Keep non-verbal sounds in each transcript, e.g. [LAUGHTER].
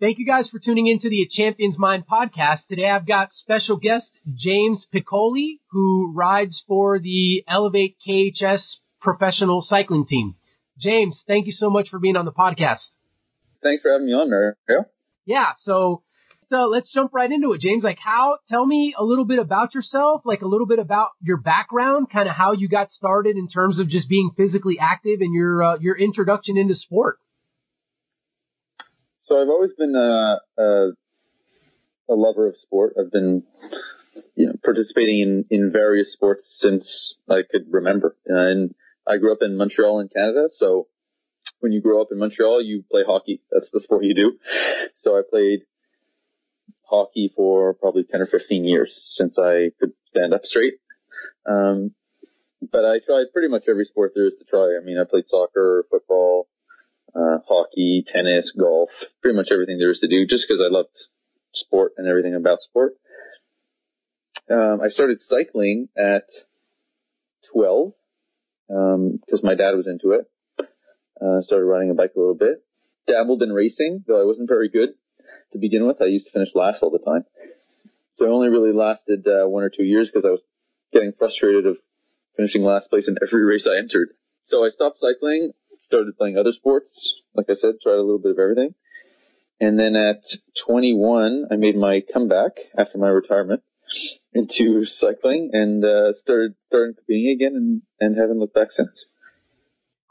Thank you guys for tuning into the Champions Mind podcast. Today I've got special guest James Piccoli, who rides for the Elevate KHS professional cycling team. James, thank you so much for being on the podcast. Thanks for having me on, Mario. Yeah, so let's jump right into it, James. Like, how? Tell me a little bit about yourself, like a little bit about your background, kind of how you got started in terms of just being physically active and your uh, your introduction into sport. So I've always been a, a, a lover of sport. I've been you know, participating in, in various sports since I could remember. And I grew up in Montreal in Canada, so when you grow up in Montreal, you play hockey. That's the sport you do. So I played hockey for probably 10 or 15 years since I could stand up straight. Um, but I tried pretty much every sport there is to try. I mean, I played soccer, football, uh, hockey, tennis, golf, pretty much everything there is to do just because I loved sport and everything about sport. Um, I started cycling at 12 because um, my dad was into it. Uh, started riding a bike a little bit. Dabbled in racing, though I wasn't very good to begin with. I used to finish last all the time. So I only really lasted uh, one or two years because I was getting frustrated of finishing last place in every [LAUGHS] race I entered. So I stopped cycling, started playing other sports. Like I said, tried a little bit of everything. And then at 21, I made my comeback after my retirement into cycling and uh, started started competing again and, and haven't looked back since.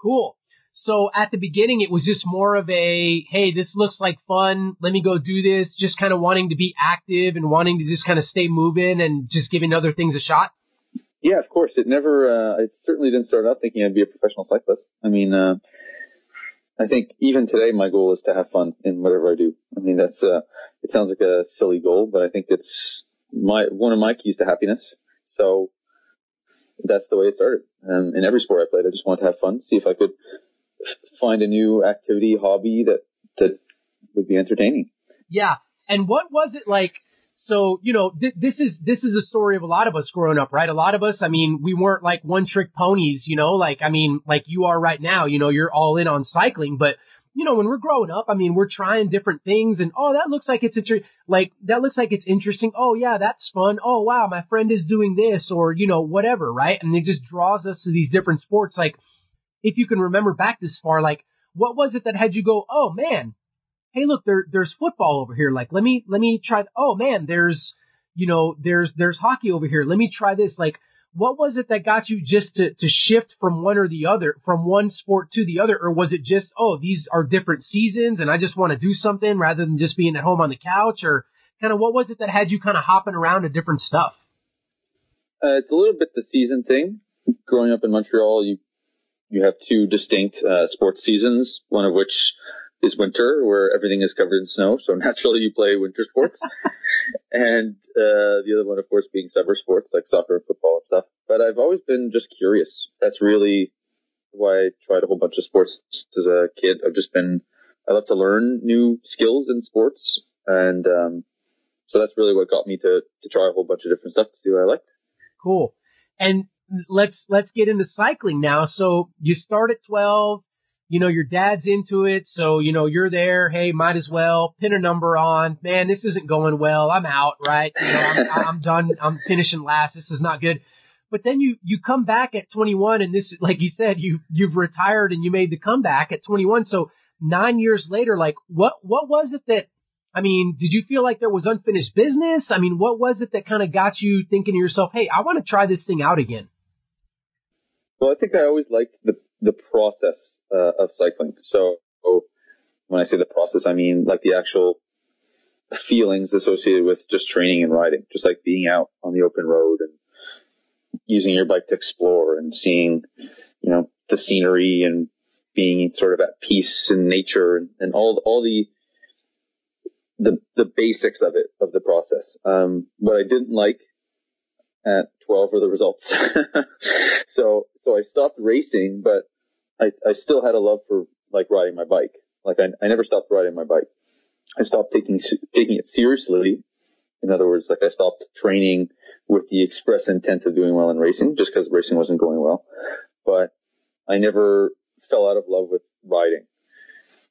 Cool. So at the beginning, it was just more of a, hey, this looks like fun. Let me go do this. Just kind of wanting to be active and wanting to just kind of stay moving and just giving other things a shot. Yeah, of course. It never, uh, I certainly didn't start out thinking I'd be a professional cyclist. I mean, uh, I think even today my goal is to have fun in whatever I do. I mean, that's, uh, it sounds like a silly goal, but I think it's my, one of my keys to happiness. So that's the way it started. Um, in every sport I played, I just wanted to have fun, see if I could find a new activity, hobby that, that would be entertaining. Yeah. And what was it like? So, you know, th- this is, this is a story of a lot of us growing up, right? A lot of us, I mean, we weren't like one trick ponies, you know, like, I mean, like you are right now, you know, you're all in on cycling, but you know, when we're growing up, I mean, we're trying different things and, oh, that looks like it's interesting. Like, that looks like it's interesting. Oh, yeah, that's fun. Oh, wow, my friend is doing this or, you know, whatever, right? And it just draws us to these different sports. Like, if you can remember back this far, like what was it that had you go, oh man, hey look, there there's football over here. Like let me let me try. Oh man, there's you know there's there's hockey over here. Let me try this. Like what was it that got you just to to shift from one or the other, from one sport to the other, or was it just oh these are different seasons and I just want to do something rather than just being at home on the couch, or kind of what was it that had you kind of hopping around to different stuff? Uh, it's a little bit the season thing. Growing up in Montreal, you you have two distinct uh, sports seasons, one of which is winter, where everything is covered in snow. So [LAUGHS] naturally, you play winter sports, [LAUGHS] and uh, the other one, of course, being summer sports like soccer and football and stuff. But I've always been just curious. That's really why I tried a whole bunch of sports as a kid. I've just been I love to learn new skills in sports, and um, so that's really what got me to to try a whole bunch of different stuff to see what I liked. Cool. And let's let's get into cycling now. So you start at 12, you know your dad's into it, so you know you're there. Hey, might as well pin a number on. Man, this isn't going well. I'm out, right? You know, I'm, [LAUGHS] I'm done. I'm finishing last. This is not good. But then you you come back at 21, and this, like you said, you you've retired and you made the comeback at 21. So nine years later, like what what was it that I mean, did you feel like there was unfinished business? I mean, what was it that kind of got you thinking to yourself, hey, I want to try this thing out again? Well, I think I always liked the the process uh, of cycling. So when I say the process, I mean like the actual feelings associated with just training and riding, just like being out on the open road and using your bike to explore and seeing, you know, the scenery and being sort of at peace in nature and, and all all the the the basics of it of the process. Um, what I didn't like at 12 were the results. [LAUGHS] so, so I stopped racing, but I, I still had a love for like riding my bike. Like I, I never stopped riding my bike. I stopped taking, taking it seriously. In other words, like I stopped training with the express intent of doing well in racing just because racing wasn't going well. But I never fell out of love with riding.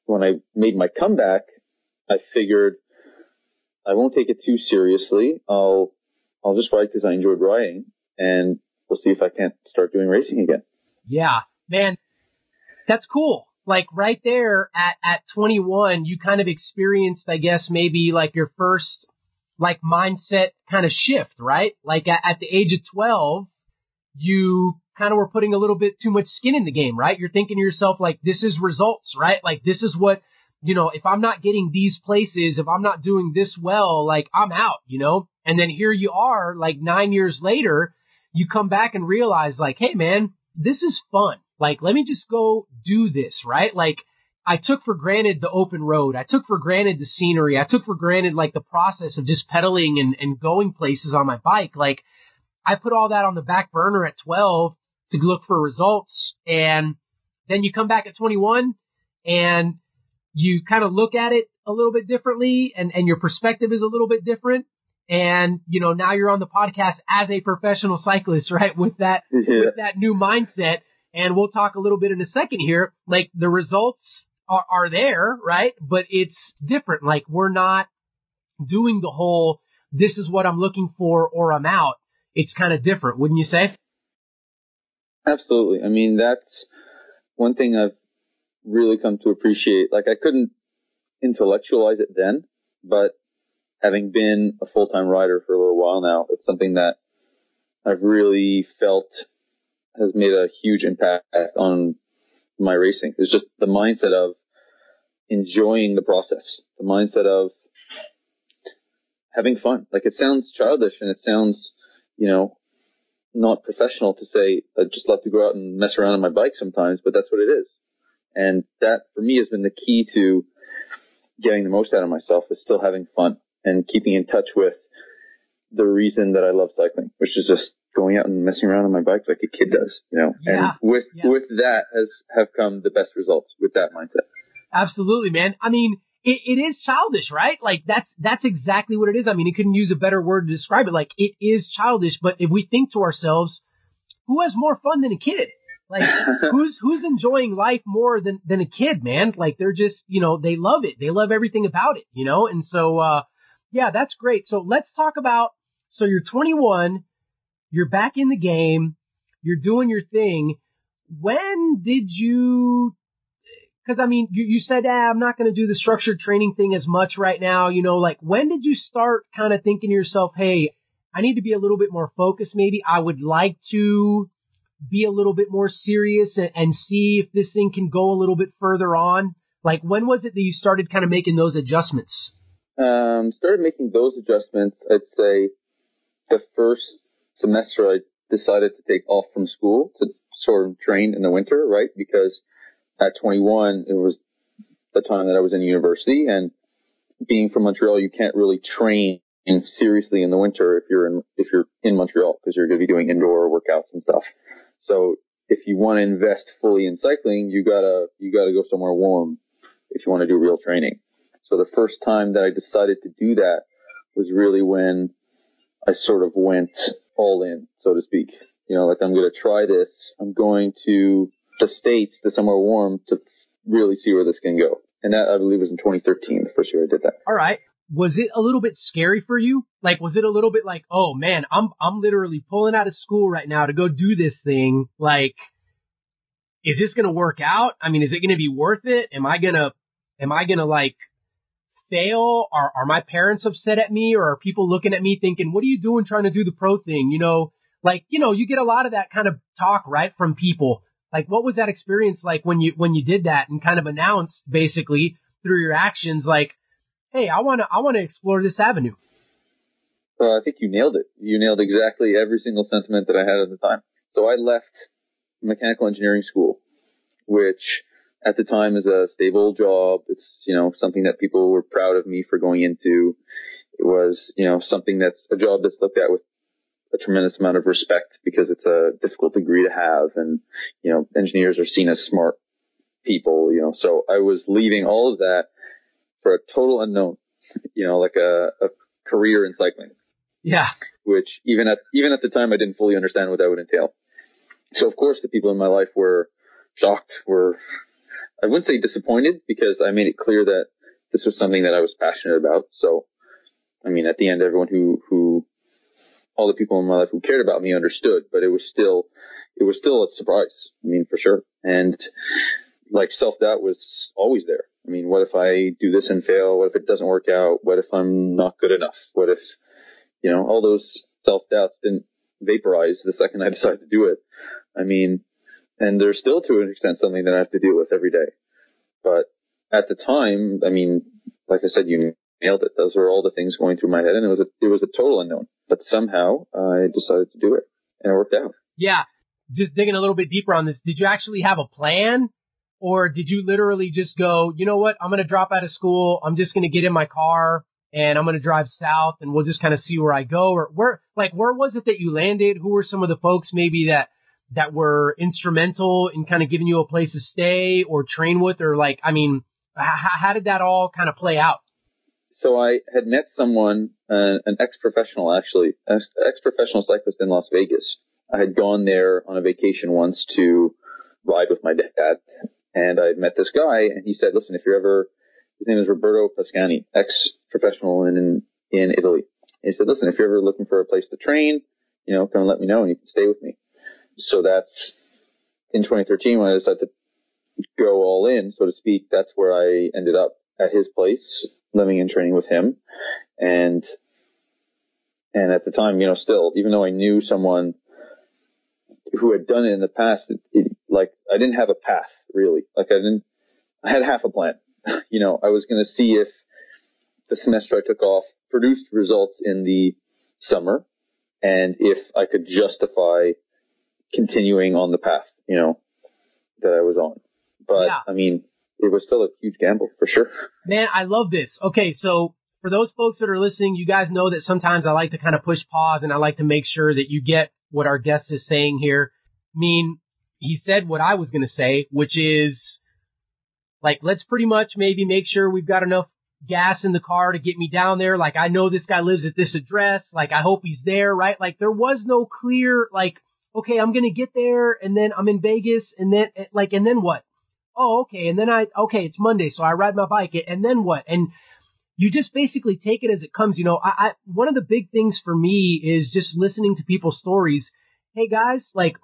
When I made my comeback, I figured I won't take it too seriously. I'll I'll just ride because I enjoyed riding, and we'll see if I can't start doing racing again. Yeah, man, that's cool. Like right there at at 21, you kind of experienced, I guess, maybe like your first like mindset kind of shift, right? Like at, at the age of 12, you kind of were putting a little bit too much skin in the game, right? You're thinking to yourself like, this is results, right? Like this is what you know, if I'm not getting these places, if I'm not doing this well, like I'm out, you know? And then here you are, like nine years later, you come back and realize like, hey man, this is fun. Like, let me just go do this, right? Like, I took for granted the open road. I took for granted the scenery. I took for granted like the process of just pedaling and, and going places on my bike. Like, I put all that on the back burner at 12 to look for results. And then you come back at 21 and you kind of look at it a little bit differently and, and your perspective is a little bit different. And, you know, now you're on the podcast as a professional cyclist, [LAUGHS] right? With that, yeah. with that new mindset. And we'll talk a little bit in a second here. Like the results are, are there, right? But it's different. Like we're not doing the whole, this is what I'm looking for or I'm out. It's kind of different, wouldn't you say? Absolutely. I mean, that's one thing I've really come to appreciate. Like I couldn't intellectualize it then, but having been a full-time rider for a little while now, it's something that I've really felt has made a huge impact on my racing. It's just the mindset of enjoying the process, the mindset of having fun. Like it sounds childish and it sounds, you know, not professional to say I just love to go out and mess around on my bike sometimes, but that's what it is. And that for me has been the key to getting the most out of myself is still having fun and keeping in touch with the reason that I love cycling, which is just going out and messing around on my bike like a kid does, you know. Yeah, and with yeah. with that has have come the best results with that mindset. Absolutely, man. I mean, it, it is childish, right? Like that's that's exactly what it is. I mean, it couldn't use a better word to describe it. Like it is childish, but if we think to ourselves, who has more fun than a kid? Like [LAUGHS] who's who's enjoying life more than than a kid, man? Like they're just, you know, they love it. They love everything about it, you know? And so uh yeah, that's great. So let's talk about so you're 21, you're back in the game, you're doing your thing. When did you because I mean, you, you said, ah, I'm not going to do the structured training thing as much right now. You know, like when did you start kind of thinking to yourself, hey, I need to be a little bit more focused. Maybe I would like to be a little bit more serious and, and see if this thing can go a little bit further on? Like, when was it that you started kind of making those adjustments? Um, started making those adjustments, I'd say the first semester I decided to take off from school to sort of train in the winter, right? Because at 21, it was the time that I was in university and being from Montreal, you can't really train seriously in the winter if you're in, if you're in Montreal because you're going to be doing indoor workouts and stuff. So if you want to invest fully in cycling, you gotta, you gotta go somewhere warm if you want to do real training. So the first time that I decided to do that was really when I sort of went all in, so to speak. You know, like I'm going to try this. I'm going to the States to somewhere warm to really see where this can go. And that I believe was in 2013, the first year I did that. All right was it a little bit scary for you? Like, was it a little bit like, oh man, I'm, I'm literally pulling out of school right now to go do this thing. Like, is this going to work out? I mean, is it going to be worth it? Am I going to, am I going to like fail? Are, are my parents upset at me or are people looking at me thinking, what are you doing trying to do the pro thing? You know, like, you know, you get a lot of that kind of talk, right? From people. Like, what was that experience like when you, when you did that and kind of announced basically through your actions, like, hey, I want to I want to explore this avenue. Well, I think you nailed it. You nailed exactly every single sentiment that I had at the time. So I left mechanical engineering school, which at the time is a stable job. It's, you know, something that people were proud of me for going into. It was, you know, something that's a job that's looked at with a tremendous amount of respect because it's a difficult degree to have. And, you know, engineers are seen as smart people, you know, so I was leaving all of that for a total unknown, you know, like a, a career in cycling. Yeah. Which even at, even at the time I didn't fully understand what that would entail. So of course the people in my life were shocked, were, I wouldn't say disappointed because I made it clear that this was something that I was passionate about. So, I mean, at the end, everyone who, who, all the people in my life who cared about me understood, but it was still, it was still a surprise. I mean, for sure. And like self doubt was always there. I mean, what if I do this and fail? What if it doesn't work out? What if I'm not good enough? What if, you know, all those self doubts didn't vaporize the second I [LAUGHS] decided to do it. I mean, and there's still to an extent something that I have to deal with every day. But at the time, I mean, like I said, you nailed it. Those were all the things going through my head and it was a, it was a total unknown, but somehow I decided to do it and it worked out. Yeah. Just digging a little bit deeper on this. Did you actually have a plan? Or did you literally just go, you know what? I'm going to drop out of school. I'm just going to get in my car and I'm going to drive south and we'll just kind of see where I go or where, like, where was it that you landed? Who were some of the folks maybe that, that were instrumental in kind of giving you a place to stay or train with or like, I mean, how, did that all kind of play out? So I had met someone, uh, an ex-professional actually, ex-professional cyclist in Las Vegas. I had gone there on a vacation once to ride with my dad and I met this guy and he said, listen, if you're ever, his name is Roberto Pascani, ex-professional in, in, Italy. He said, listen, if you're ever looking for a place to train, you know, come and let me know and you can stay with me. So that's in 2013 when I decided to go all in, so to speak. That's where I ended up at his place, living and training with him. And, and at the time, you know, still, even though I knew someone who had done it in the past, it, it, like I didn't have a path really. Like I didn't, I had half a plan. [LAUGHS] you know, I was going to see if the semester I took off produced results in the summer and if I could justify continuing on the path, you know, that I was on. But yeah. I mean, it was still a huge gamble for sure. Man, I love this. Okay. So for those folks that are listening, you guys know that sometimes I like to kind of push pause and I like to make sure that you get what our guest is saying here. I mean, he said what I was going to say, which is like, let's pretty much maybe make sure we've got enough gas in the car to get me down there. Like, I know this guy lives at this address. Like, I hope he's there, right? Like, there was no clear, like, okay, I'm to get there and then I'm in Vegas and then, eh, like, and then what? Oh, okay. And then I, okay, it's Monday. So I ride my bike and then what? And you just basically take it as it comes. You know, I, I, one of the big things for me is just listening to people's stories. Hey guys, like,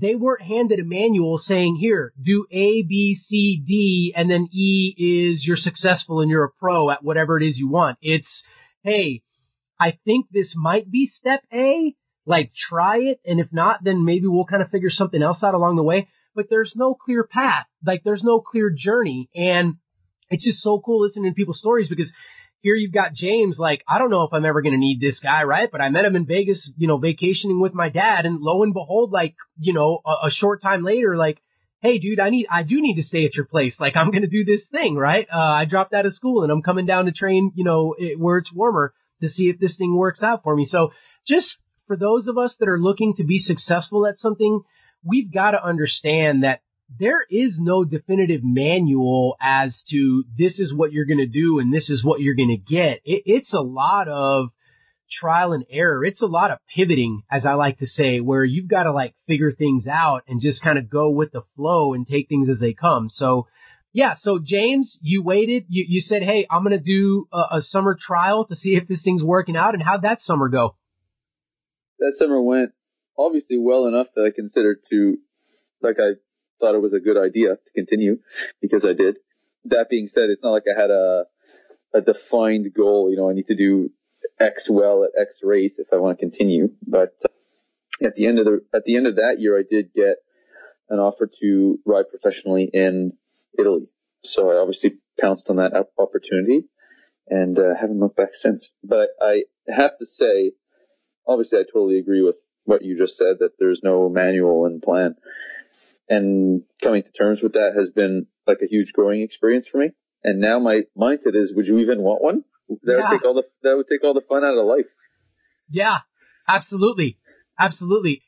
they weren't handed a manual saying, here, do A, B, C, D, and then E is you're successful and you're a pro at whatever it is you want. It's, hey, I think this might be step A. Like try it. And if not, then maybe we'll kind of figure something else out along the way. But there's no clear path. Like there's no clear journey. And it's just so cool listening to people's stories because here you've got James, like, I don't know if I'm ever going to need this guy, right? But I met him in Vegas, you know, vacationing with my dad and lo and behold, like, you know, a, a short time later, like, hey dude, I need, I do need to stay at your place. Like I'm going to do this thing, right? Uh, I dropped out of school and I'm coming down to train, you know, it, where it's warmer to see if this thing works out for me. So just for those of us that are looking to be successful at something, we've got to understand that there is no definitive manual as to this is what you're going to do and this is what you're going to get. It, it's a lot of trial and error. It's a lot of pivoting, as I like to say, where you've got to like figure things out and just kind of go with the flow and take things as they come. So, yeah. So James, you waited. You, you said, "Hey, I'm going to do a, a summer trial to see if this thing's working out." And how'd that summer go? That summer went obviously well enough that I considered to, like I thought it was a good idea to continue because I did. That being said, it's not like I had a a defined goal. You know, I need to do X well at X race if I want to continue. But at the end of the at the end of that year, I did get an offer to ride professionally in Italy. So I obviously pounced on that opportunity and uh, haven't looked back since. But I have to say, obviously, I totally agree with what you just said that there's no manual and plan and coming to terms with that has been like a huge growing experience for me. And now my mindset is, would you even want one? That yeah. would take all the that would take all the fun out of life. Yeah, absolutely, absolutely.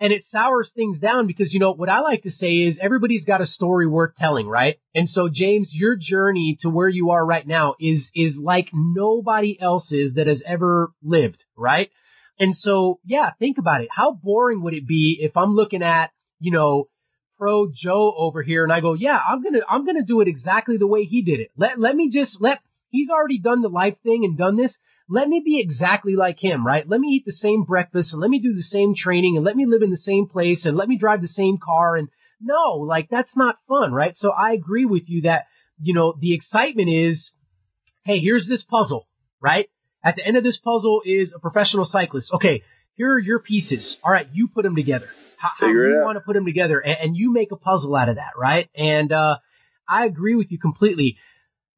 And it sours things down because you know what I like to say is everybody's got a story worth telling, right? And so James, your journey to where you are right now is is like nobody else's that has ever lived, right? And so yeah, think about it. How boring would it be if I'm looking at you know pro Joe over here and I go, yeah, I'm going to, I'm going to do it exactly the way he did it. Let, let me just let, he's already done the life thing and done this. Let me be exactly like him, right? Let me eat the same breakfast and let me do the same training and let me live in the same place and let me drive the same car. And no, like that's not fun, right? So I agree with you that, you know, the excitement is, hey, here's this puzzle, right? At the end of this puzzle is a professional cyclist. Okay, here are your pieces. All right, you put them together. How, how you want to put them together, and, and, you make a puzzle out of that, right? And uh, I agree with you completely.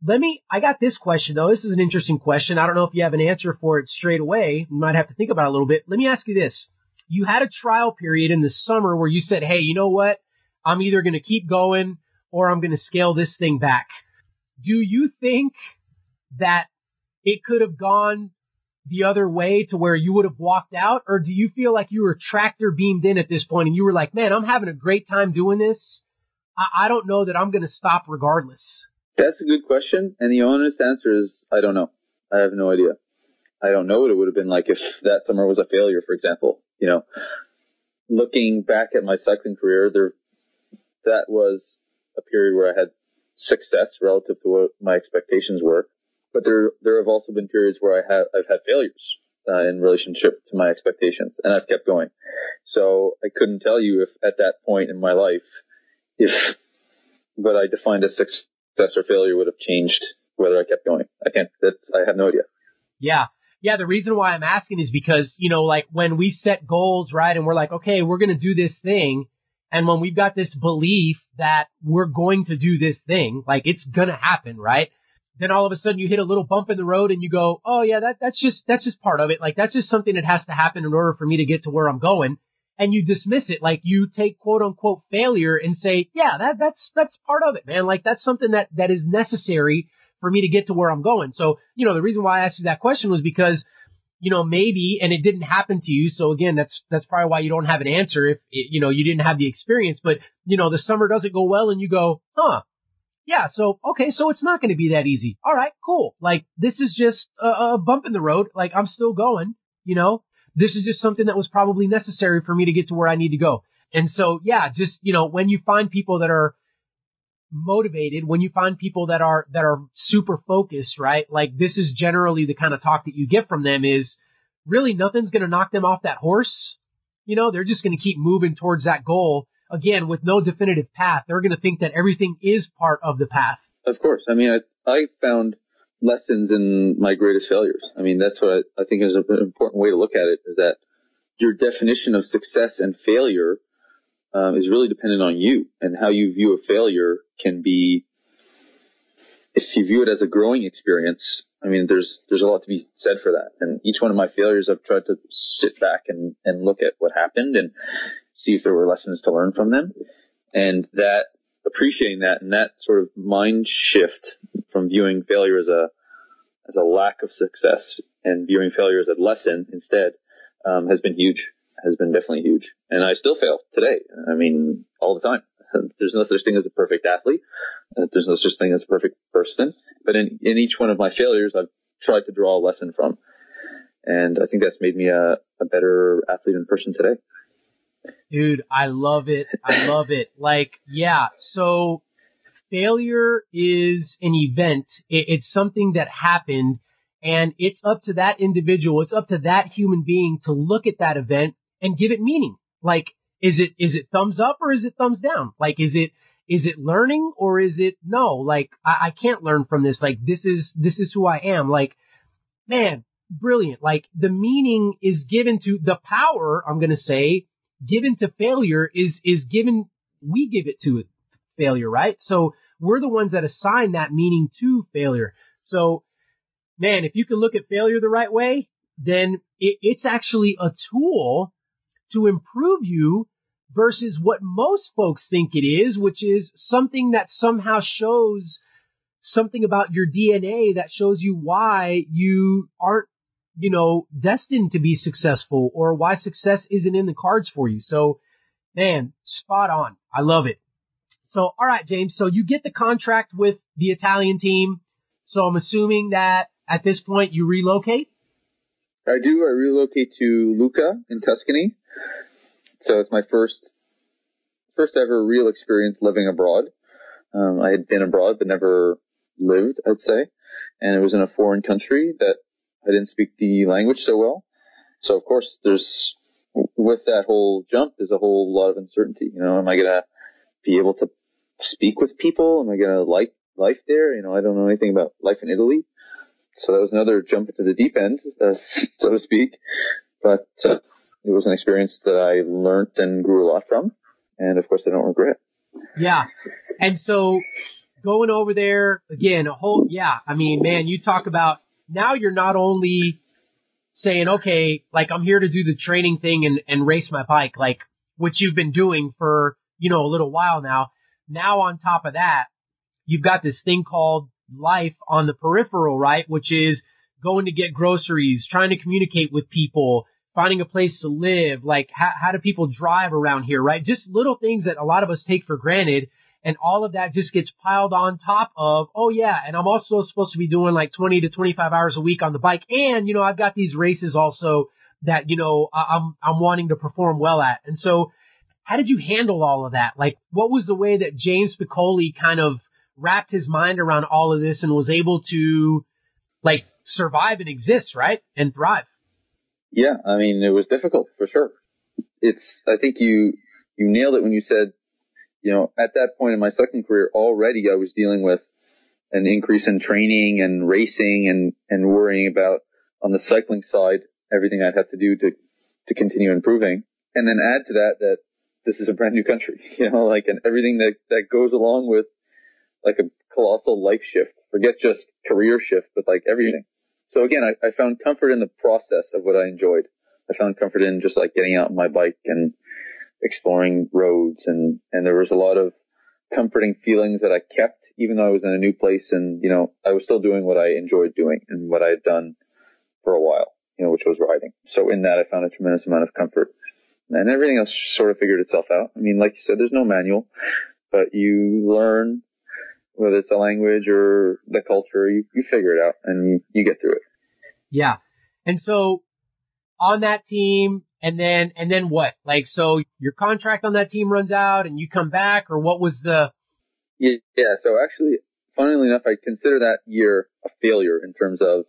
Let me. I got this question though. This is an interesting question. I don't know if you have an answer for it straight away. You might have to think about it a little bit. Let me ask you this: You had a trial period in the summer where you said, "Hey, you know what? I'm either going to keep going or I'm going to scale this thing back." Do you think that it could have gone the other way to where you would have walked out? Or do you feel like you were tractor beamed in at this point and you were like, man, I'm having a great time doing this. I, I don't know that I'm going to stop regardless. That's a good question. And the honest answer is, I don't know. I have no idea. I don't know what it would have been like if that summer was a failure, for example. You know, looking back at my cycling career, there, that was a period where I had success relative to what my expectations were but there there have also been periods where I have I've had failures uh, in relationship to my expectations, and I've kept going. So I couldn't tell you if at that point in my life, if what I defined as success or failure would have changed whether I kept going. I can't. That's I have no idea. Yeah. Yeah, the reason why I'm asking is because, you know, like when we set goals, right, and we're like, okay, we're going to do this thing, and when we've got this belief that we're going to do this thing, like it's going to happen, right? Then all of a sudden you hit a little bump in the road and you go, oh yeah, that, that's just, that's just part of it. Like that's just something that has to happen in order for me to get to where I'm going. And you dismiss it. Like you take quote unquote failure and say, yeah, that, that's, that's part of it, man. Like that's something that, that is necessary for me to get to where I'm going. So, you know, the reason why I asked you that question was because, you know, maybe, and it didn't happen to you. So again, that's, that's probably why you don't have an answer if, it, you know, you didn't have the experience, but, you know, the summer doesn't go well and you go, huh, yeah, so, okay, so it's not going to be that easy. All right, cool. Like, this is just a, a bump in the road. Like, I'm still going, you know? This is just something that was probably necessary for me to get to where I need to go. And so, yeah, just, you know, when you find people that are motivated, when you find people that are, that are super focused, right? Like, this is generally the kind of talk that you get from them is really nothing's going to knock them off that horse. You know, they're just going to keep moving towards that goal again, with no definitive path, they're going to think that everything is part of the path. Of course. I mean, I, I found lessons in my greatest failures. I mean, that's what I, I think is an important way to look at it is that your definition of success and failure um, is really dependent on you and how you view a failure can be if you view it as a growing experience i mean there's there's a lot to be said for that and each one of my failures i've tried to sit back and and look at what happened and see if there were lessons to learn from them. And that appreciating that and that sort of mind shift from viewing failure as a as a lack of success and viewing failure as a lesson instead um, has been huge. Has been definitely huge, and I still fail today. I mean, all the time. [LAUGHS] There's no such thing as a perfect athlete. Uh, there's no such thing as a perfect person. But in in each one of my failures, I've tried to draw a lesson from, and I think that's made me a, a better athlete and person today. Dude, I love it. I love it. Like, yeah. So failure is an event. It, it's something that happened and it's up to that individual. It's up to that human being to look at that event and give it meaning. Like, is it, is it thumbs up or is it thumbs down? Like, is it, is it learning or is it no? Like, I, I can't learn from this. Like, this is, this is who I am. Like, man, brilliant. Like, the meaning is given to the power, I'm going to say, given to failure is, is given, we give it to failure, right? So we're the ones that assign that meaning to failure. So, man, if you can look at failure the right way, then it, it's actually a tool to improve you versus what most folks think it is, which is something that somehow shows something about your DNA that shows you why you aren't you know, destined to be successful or why success isn't in the cards for you. So, man, spot on. I love it. So, all right, James. So you get the contract with the Italian team. So I'm assuming that at this point you relocate. I do. I relocate to Lucca in Tuscany. So it's my first first ever real experience living abroad. Um, I had been abroad but never lived, I'd say, and it was in a foreign country that I didn't speak the language so well. So of course, there's with that whole jump, there's a whole lot of uncertainty. You know, am I gonna be able to speak with people? Am I gonna like life there? You know, I don't know anything about life in Italy. So that was another jump into the deep end, [LAUGHS] uh, so to speak. But uh, it was an experience that I learned and grew a lot from. And of course, I don't regret. Yeah. And so going over there again, a whole, yeah, I mean, man, you talk about now you're not only saying, okay, like I'm here to do the training thing and, and race my bike, like which you've been doing for, you know, a little while now. Now on top of that, you've got this thing called life on the peripheral, right? Which is going to get groceries, trying to communicate with people, finding a place to live, like how, how do people drive around here, right? Just little things that a lot of us take for granted. And all of that just gets piled on top of, oh yeah, and I'm also supposed to be doing like 20 to 25 hours a week on the bike. And, you know, I've got these races also that, you know, I'm, I'm wanting to perform well at. And so how did you handle all of that? Like, what was the way that James Piccoli kind of wrapped his mind around all of this and was able to like survive and exist, right? And thrive. Yeah, I mean, it was difficult for sure. It's, I think you, you nailed it when you said, you know, at that point in my cycling career, already I was dealing with an increase in training and racing and, and worrying about on the cycling side, everything I'd have to do to, to continue improving. And then add to that, that this is a brand new country, [LAUGHS] you know, like, and everything that, that goes along with like a colossal life shift. Forget just career shift, but like everything. So again, I, I found comfort in the process of what I enjoyed. I found comfort in just like getting out on my bike and exploring roads and, and there was a lot of comforting feelings that I kept even though I was in a new place and, you know, I was still doing what I enjoyed doing and what I had done for a while, you know, which was riding. So in that I found a tremendous amount of comfort and everything else sort of figured itself out. I mean, like you said, there's no manual, but you learn whether it's a language or the culture, you, you figure it out and you, you get through it. Yeah. And so on that team, and then, and then what? Like, so your contract on that team runs out and you come back or what was the? Yeah. yeah so actually, funnily enough, I consider that year a failure in terms of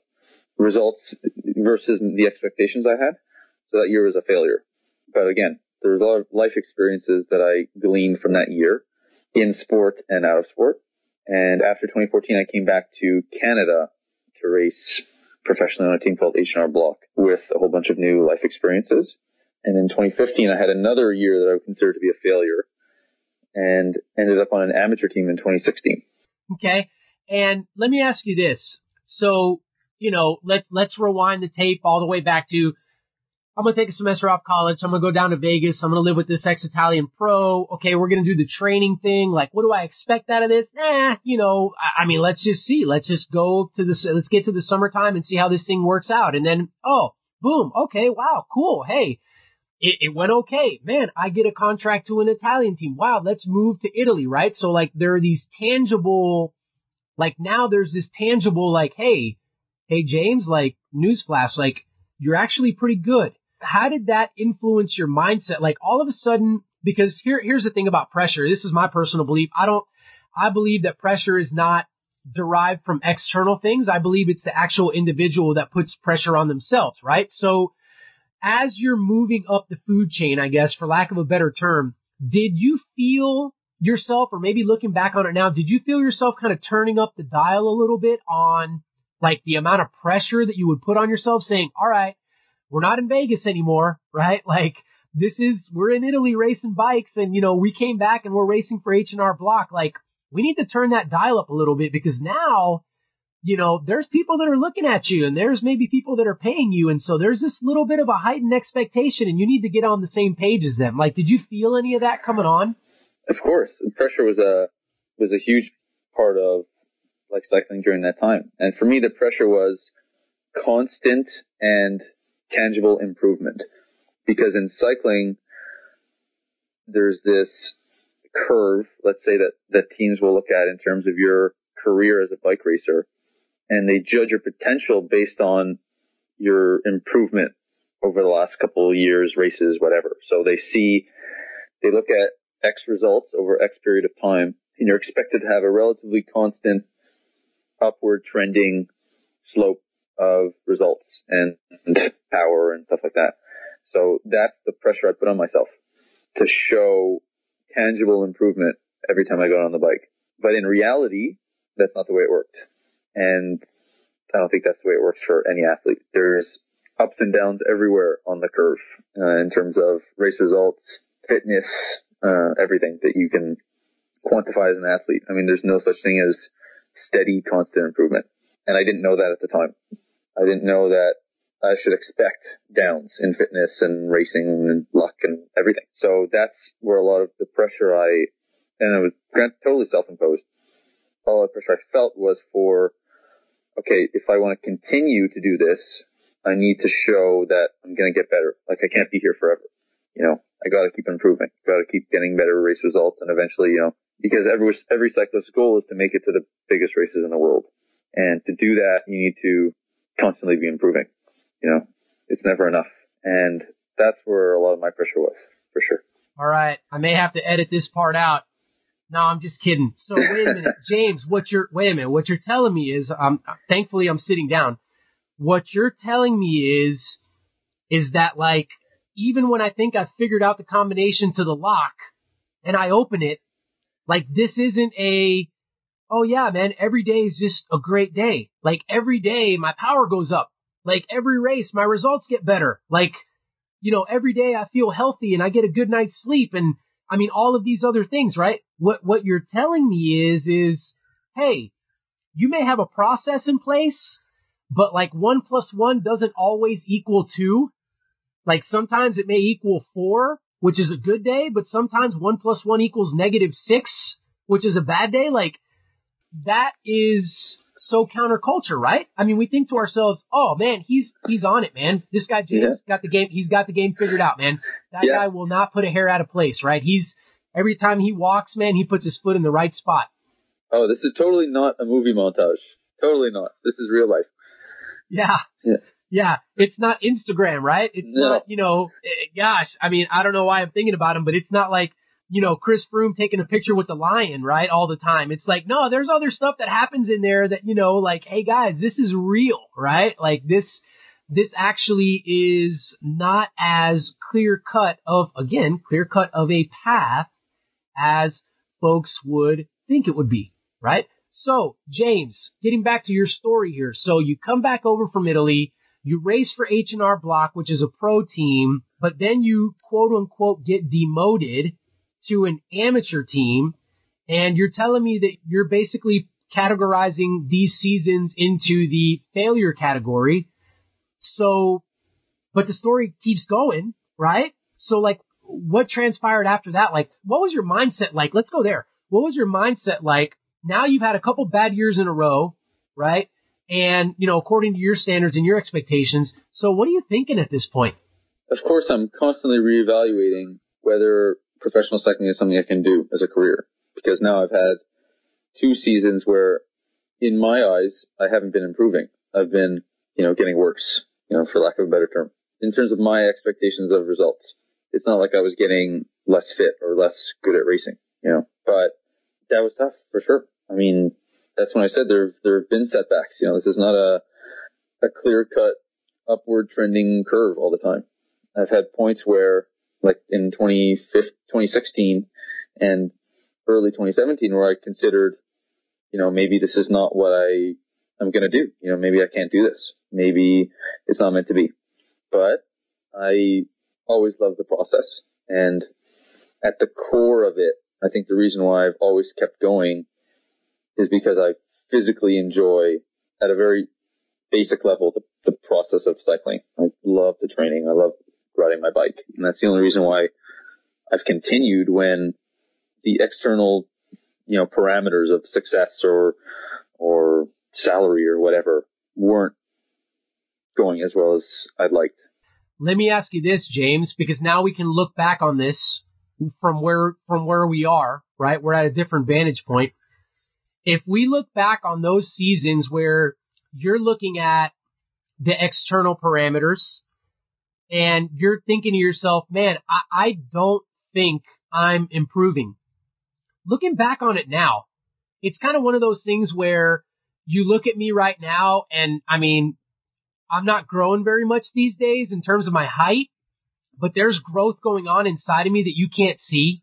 results versus the expectations I had. So that year was a failure. But again, there was a lot of life experiences that I gleaned from that year in sport and out of sport. And after 2014, I came back to Canada to race professionally on a team called H&R Block with a whole bunch of new life experiences. And in 2015, I had another year that I would consider to be a failure and ended up on an amateur team in 2016. Okay. And let me ask you this. So, you know, let's, let's rewind the tape all the way back to I'm gonna take a semester off college. I'm gonna go down to Vegas. I'm gonna live with this ex-Italian pro. Okay, we're gonna do the training thing. Like, what do I expect out of this? Nah, you know, I, I mean, let's just see. Let's just go to the, let's get to the summertime and see how this thing works out. And then, oh, boom. Okay, wow, cool. Hey, it, it went okay. Man, I get a contract to an Italian team. Wow, let's move to Italy, right? So like, there are these tangible, like now there's this tangible, like, hey, hey, James, like, newsflash, like, you're actually pretty good how did that influence your mindset? Like all of a sudden, because here, here's the thing about pressure. This is my personal belief. I don't, I believe that pressure is not derived from external things. I believe it's the actual individual that puts pressure on themselves, right? So as you're moving up the food chain, I guess, for lack of a better term, did you feel yourself, or maybe looking back on it now, did you feel yourself kind of turning up the dial a little bit on like the amount of pressure that you would put on yourself saying, all right, we're not in Vegas anymore, [LAUGHS] right? Like this is we're in Italy racing bikes, and you know we came back and we're racing for H and R Block. Like we need to turn that dial up a little bit because now, you know, there's people that are looking at you, and there's maybe people that are paying you, and so there's this little bit of a heightened expectation, and you need to get on the same page as them. Like, did you feel any of that coming on? Of course, pressure was a was a huge part of like cycling during that time, and for me, the pressure was constant and tangible improvement. Because in cycling, there's this curve, let's say that, that teams will look at in terms of your career as a bike racer, and they judge your potential based on your improvement over the last couple of years, races, whatever. So they see, they look at X results over X period of time, and you're expected to have a relatively constant upward trending slope of results and, and power and stuff like that. So that's the pressure I put on myself to show tangible improvement every time I got on the bike. But in reality, that's not the way it worked. And I don't think that's the way it works for any athlete. There's ups and downs everywhere on the curve uh, in terms of race results, fitness, uh, everything that you can quantify as an athlete. I mean, there's no such thing as steady, constant improvement. And I didn't know that at the time. I didn't know that I should expect downs in fitness and racing and luck and everything. So that's where a lot of the pressure I, and it was totally self-imposed. All the pressure I felt was for, okay, if I want to continue to do this, I need to show that I'm going to get better. Like I can't be here forever. You know, I got to keep improving. Got to keep getting better race results, and eventually, you know, because every every cyclist's goal is to make it to the biggest races in the world, and to do that, you need to constantly be improving. You know, it's never enough, and that's where a lot of my pressure was, for sure. All right, I may have to edit this part out. No, I'm just kidding. So wait a minute, [LAUGHS] James. What you're wait a minute. What you're telling me is, um, thankfully I'm sitting down. What you're telling me is, is that like even when I think I've figured out the combination to the lock, and I open it, like this isn't a, oh yeah, man, every day is just a great day. Like every day my power goes up. Like every race, my results get better. Like, you know, every day I feel healthy and I get a good night's sleep and I mean all of these other things, right? What what you're telling me is is hey, you may have a process in place, but like one plus one doesn't always equal two. Like sometimes it may equal four, which is a good day, but sometimes one plus one equals negative six, which is a bad day. Like that is so counterculture, right? I mean, we think to ourselves, "Oh man, he's he's on it, man. This guy James yeah. got the game. He's got the game figured out, man. That yeah. guy will not put a hair out of place, right? He's every time he walks, man, he puts his foot in the right spot." Oh, this is totally not a movie montage. Totally not. This is real life. Yeah. Yeah. Yeah, it's not Instagram, right? It's no. not, you know, eh, gosh, I mean, I don't know why I'm thinking about him, but it's not like you know, Chris Froome taking a picture with the lion, right? All the time. It's like, no, there's other stuff that happens in there that, you know, like, hey guys, this is real, right? Like this, this actually is not as clear cut of, again, clear cut of a path as folks would think it would be, right? So, James, getting back to your story here. So you come back over from Italy, you race for H&R Block, which is a pro team, but then you quote unquote get demoted to an amateur team, and you're telling me that you're basically categorizing these seasons into the failure category. So, but the story keeps going, right? So like, what transpired after that? Like, what was your mindset like? Let's go there. What was your mindset like? Now you've had a couple bad years in a row, right? And, you know, according to your standards and your expectations. So what are you thinking at this point? Of course, I'm constantly reevaluating whether professional cycling is something I can do as a career because now I've had two seasons where in my eyes, I haven't been improving. I've been, you know, getting worse, you know, for lack of a better term. In terms of my expectations of results, it's not like I was getting less fit or less good at racing, you know, but that was tough for sure. I mean, that's when I said there, there have been setbacks. You know, this is not a, a clear cut upward trending curve all the time. I've had points where like in 2016 and early 2017 where I considered, you know, maybe this is not what I am going to do. You know, maybe I can't do this. Maybe it's not meant to be. But I always love the process. And at the core of it, I think the reason why I've always kept going is because I physically enjoy at a very basic level the, the process of cycling. I love the training. I love riding my bike. And that's the only reason why I've continued when the external, you know, parameters of success or, or salary or whatever weren't going as well as I'd liked. Let me ask you this, James, because now we can look back on this from where, from where we are, right? We're at a different vantage point. If we look back on those seasons where you're looking at the external parameters and you're thinking to yourself, man, I, I don't think I'm improving. Looking back on it now, it's kind of one of those things where you look at me right now and I mean, I'm not growing very much these days in terms of my height, but there's growth going on inside of me that you can't see.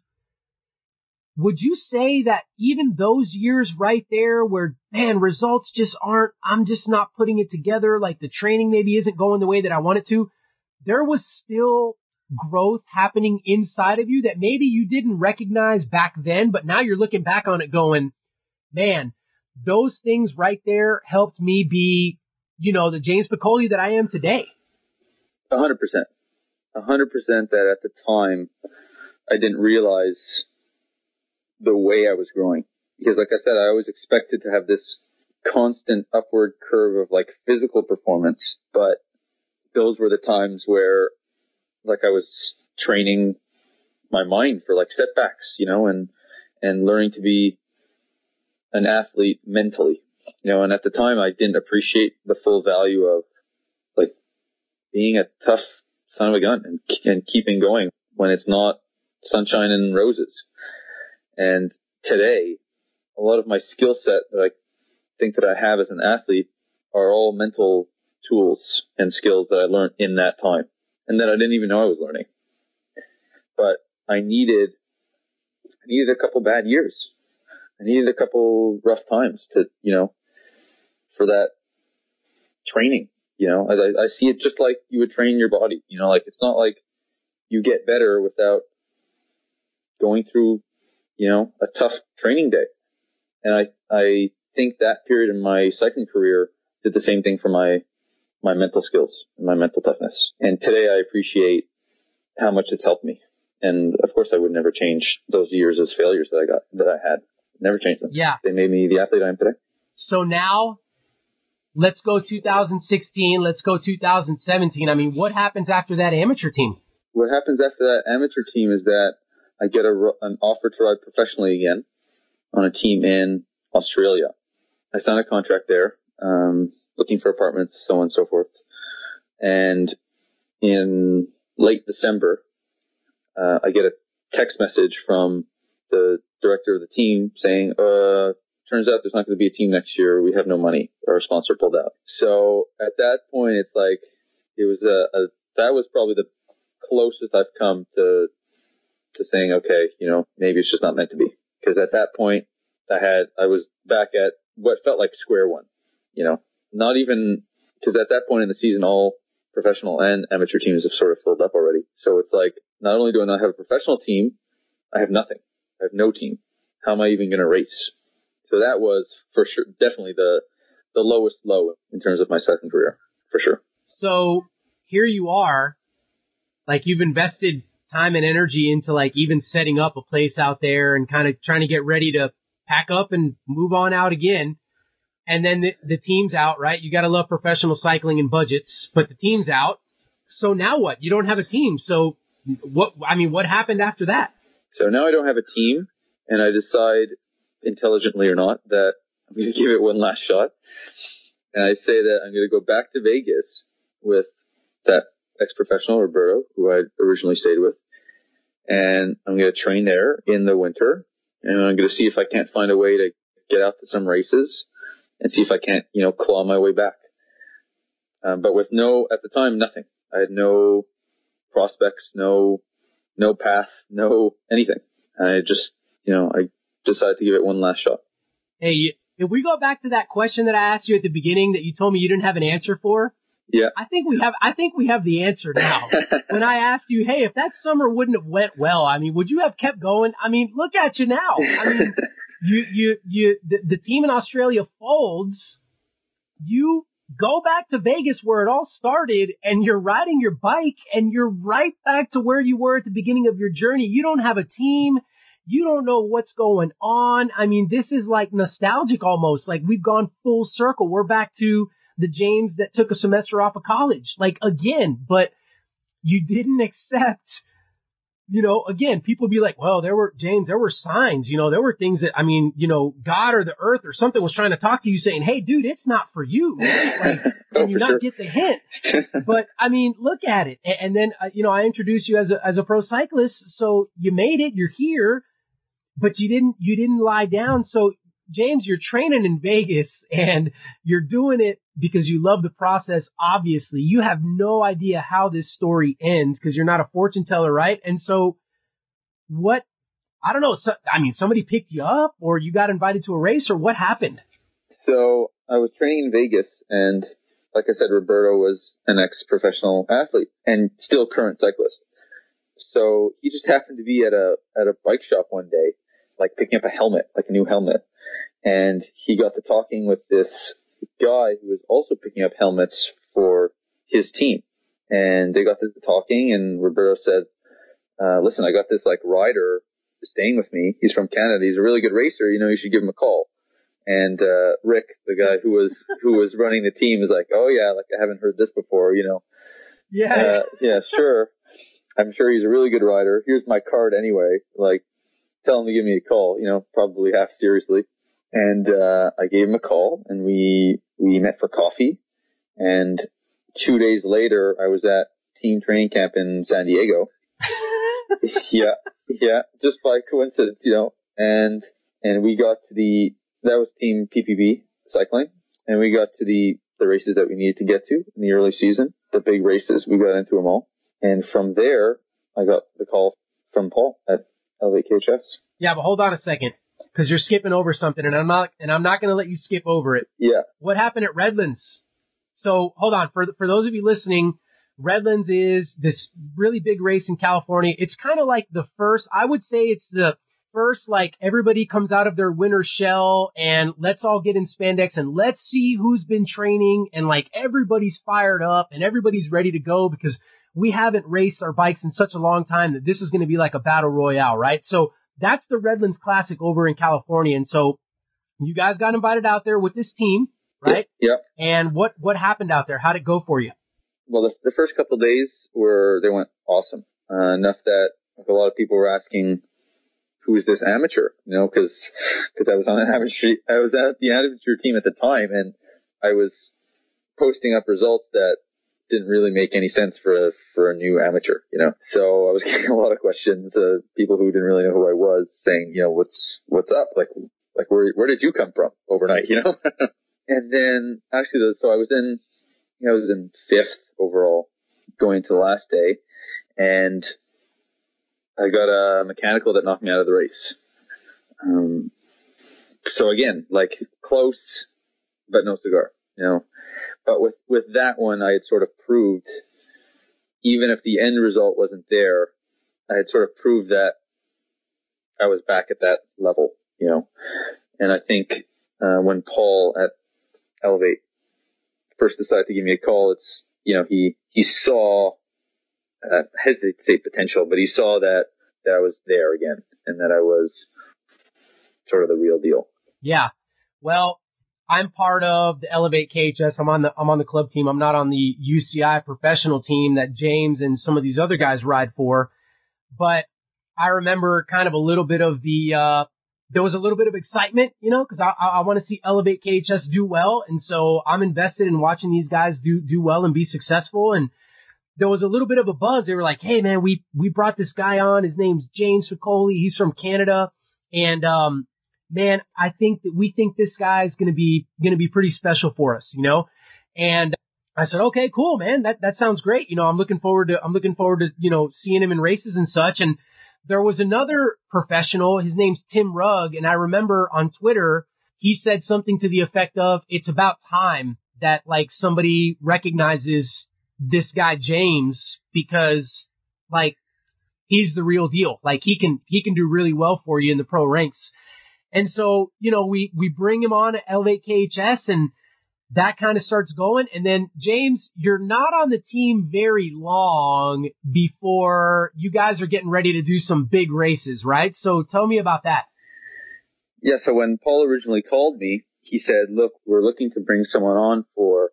Would you say that even those years right there where, man, results just aren't, I'm just not putting it together, like the training maybe isn't going the way that I want it to, there was still growth happening inside of you that maybe you didn't recognize back then, but now you're looking back on it going, man, those things right there helped me be, you know, the James Piccoli that I am today. Hundred percent. Hundred percent that at the time I didn't realize the way I was growing. Because like I said, I always expected to have this constant upward curve of like physical performance, but those were the times where like I was training my mind for like setbacks, you know, and, and learning to be an athlete mentally, you know, and at the time I didn't appreciate the full value of like being a tough son of a gun and, and keeping going when it's not sunshine and roses. And today, a lot of my skill set that I think that I have as an athlete are all mental tools and skills that I learned in that time and that I didn't even know I was learning. But I needed, I needed a couple bad years. I needed a couple rough times to, you know, for that training, you know, I, I see it just like you would train your body, you know, like it's not like you get better without going through, you know, a tough training day. And I, I think that period in my cycling career did the same thing for my, my mental skills my mental toughness. And today I appreciate how much it's helped me. And of course I would never change those years as failures that I got, that I had. Never change them. Yeah. They made me the athlete I am today. So now let's go 2016. Let's go 2017. I mean, what happens after that amateur team? What happens after that amateur team is that I get a, an offer to ride professionally again on a team in Australia. I signed a contract there, um, looking for apartments, so on and so forth. And in late December, uh, I get a text message from the director of the team saying, uh, turns out there's not going to be a team next year. We have no money. Our sponsor pulled out. So at that point, it's like, it was a, a that was probably the closest I've come to, to saying, okay, you know, maybe it's just not meant to be. Cause at that point, I had, I was back at what felt like square one, you know, not even, cause at that point in the season, all professional and amateur teams have sort of filled up already. So it's like, not only do I not have a professional team, I have nothing. I have no team. How am I even going to race? So that was for sure, definitely the, the lowest low in terms of my second career, for sure. So here you are, like you've invested time and energy into like even setting up a place out there and kind of trying to get ready to pack up and move on out again. And then the, the team's out, right? You got to love professional cycling and budgets, but the team's out. So now what? You don't have a team. So what, I mean, what happened after that? So now I don't have a team and I decide intelligently or not that I'm going [LAUGHS] to give it one last shot. And I say that I'm going to go back to Vegas with that ex-professional Roberto, who I originally stayed with. And I'm going to train there in the winter and I'm going to see if I can't find a way to get out to some races and see if I can't, you know, claw my way back. Um, but with no, at the time, nothing. I had no prospects, no no path, no anything. I just, you know, I decided to give it one last shot. Hey, if we go back to that question that I asked you at the beginning that you told me you didn't have an answer for, yeah. I think we have. I think we have the answer now. [LAUGHS] when I asked you, hey, if that summer wouldn't have went well, I mean, would you have kept going? I mean, look at you now. I mean, you, you, you. The, the team in Australia folds. You go back to Vegas where it all started and you're riding your bike and you're right back to where you were at the beginning of your journey. You don't have a team. You don't know what's going on. I mean, this is like nostalgic almost. Like we've gone full circle. We're back to the James that took a semester off of college. Like again, but you didn't [LAUGHS] accept you know, again, people be like, well, there were, James, there were signs, you know, there were things that, I mean, you know, God or the earth or something was trying to talk to you saying, hey, dude, it's not for you. [LAUGHS] Like, Oh, you not sure. get the hint? but I mean, look at it. A- And then, uh, you know, I introduced you as a, as a pro cyclist. So you made it, you're here, but you didn't, you didn't lie down. So James, you're training in Vegas and you're doing it because you love the process. Obviously, you have no idea how this story ends because you're not a fortune teller, right? And so what, I don't know. So, I mean, somebody picked you up or you got invited to a race or what happened? So I was training in Vegas and like I said, Roberto was an ex-professional athlete and still current cyclist. So he just happened to be at a, at a bike shop one day, like picking up a helmet, like a new helmet. And he got to talking with this guy who was also picking up helmets for his team. And they got to talking and Roberto said, uh, listen, I got this like rider staying with me. He's from Canada. He's a really good racer. You know, you should give him a call. And uh, Rick, the guy who was [LAUGHS] who was running the team, is like, "Oh yeah, like I haven't heard this before." You know, Yeah. uh, yeah, sure. I'm sure he's a really good rider. Here's my card anyway. Like, tell him to give me a call. You know, probably half seriously. And uh, I gave him a call, and we we met for coffee. And two days later, I was at team training camp in San Diego. [LAUGHS] yeah, yeah, just by coincidence, you know. And and we got to the that was team PPB cycling, and we got to the the races that we needed to get to in the early season, the big races. We got into them all, and from there, I got the call from Paul at Elevate KHS. yeah, but hold on a second because you're skipping over something and I'm not, and I'm not going to let you skip over it. Yeah, what happened at Redlands. So hold on for for those of you listening. Redlands is this really big race in California. It's kind of like the first. I would say it's the first like everybody comes out of their winter shell and let's all get in spandex and let's see who's been training and like everybody's fired up and everybody's ready to go because we haven't raced our bikes in such a long time that this is going to be like a battle royale, right? So that's the Redlands Classic over in California. And so you guys got invited out there with this team, right? Yeah. And what what happened out there? How'd it go for you? Well, the, the first couple of days were they went awesome. Uh, enough that like, a lot of people were asking, "Who is this amateur?" You know, cause, because I was on an amateur, I was at the amateur team at the time, and I was posting up results that didn't really make any sense for a, for a new amateur. You know, so I was [LAUGHS] getting a lot of questions. Uh, people who didn't really know who I was saying, "You know, what's what's up? Like, like where where did you come from overnight?" You know. [LAUGHS] and then actually, so I was in you know, I was in fifth overall going to the last day and I got a mechanical that knocked me out of the race. Um, so again, like close, but no cigar, you know, but with, with that one, I had sort of proved, even if the end result wasn't there, I had sort of proved that I was back at that level, you know, and I think, uh, when Paul at Elevate first decided to give me a call, it's you know he he saw uh, hesitate to say potential, but he saw that that I was there again and that I was sort of the real deal. Yeah. Well, I'm part of the Elevate KHS. I'm on the I'm on the club team. I'm not on the UCI professional team that James and some of these other guys ride for. But I remember kind of a little bit of the uh there was a little bit of excitement, you know, because I, I, want to see Elevate KHS do well, and so I'm invested in watching these guys do do well and be successful. And there was a little bit of a buzz. They were like, "Hey, man, we we brought this guy on. His name's James Piccoli. He's from Canada, and um, man, I think that we think this guy's gonna be gonna be pretty special for us, you know." And I said, "Okay, cool, man. That that sounds great. You know, I'm looking forward to I'm looking forward to you know seeing him in races and such." And there was another professional. His name's Tim Rugg, and I remember on Twitter he said something to the effect of, "It's about time that like somebody recognizes this guy James because like he's the real deal. Like he can he can do really well for you in the pro ranks." And so, you know, we we bring him on at Elevate KHS and that kind of starts going. And then James, you're not on the team very long before you guys are getting ready to do some big races, right? So tell me about that. Yeah, so when Paul originally called me, he said, "Look, we're looking to bring someone on for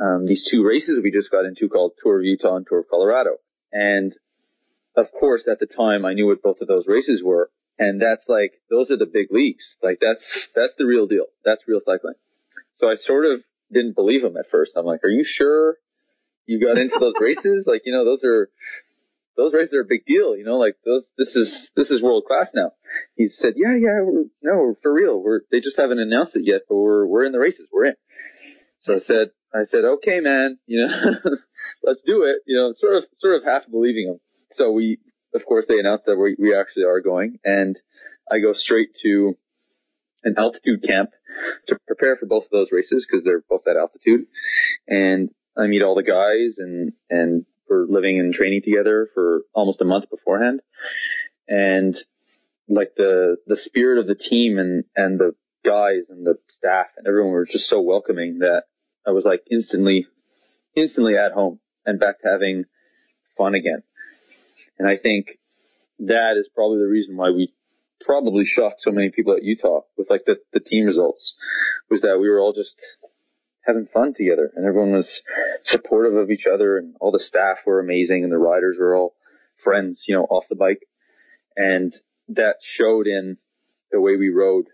um, these two races we just got into called Tour of Utah and Tour of Colorado." And of course, at the time, I knew what both of those races were, and that's like those are the big leagues. Like that's that's the real deal. That's real cycling. So I sort of didn't believe him at first. I'm like, "Are you sure you got into those [LAUGHS] races? Like, you know, those are those races are a big deal. You know, like those this is this is world class now." He said, "Yeah, yeah, we're no, for real. We're they just haven't announced it yet, but we're we're in the races. We're in." So I said, I said, "Okay, man, you know, [LAUGHS] let's do it." You know, sort of sort of half believing him so we, of course, they announced that we, we actually are going, and I go straight to an altitude camp to prepare for both of those races because they're both at altitude, and I meet all the guys, and and we're living and training together for almost a month beforehand, and like the the spirit of the team and and the guys and the staff and everyone were just so welcoming that I was like instantly instantly at home and back to having fun again. And I think that is probably the reason why we probably shocked so many people at Utah with like the, the team results was that we were all just having fun together and everyone was supportive of each other and all the staff were amazing and the riders were all friends, you know, off the bike. And that showed in the way we rode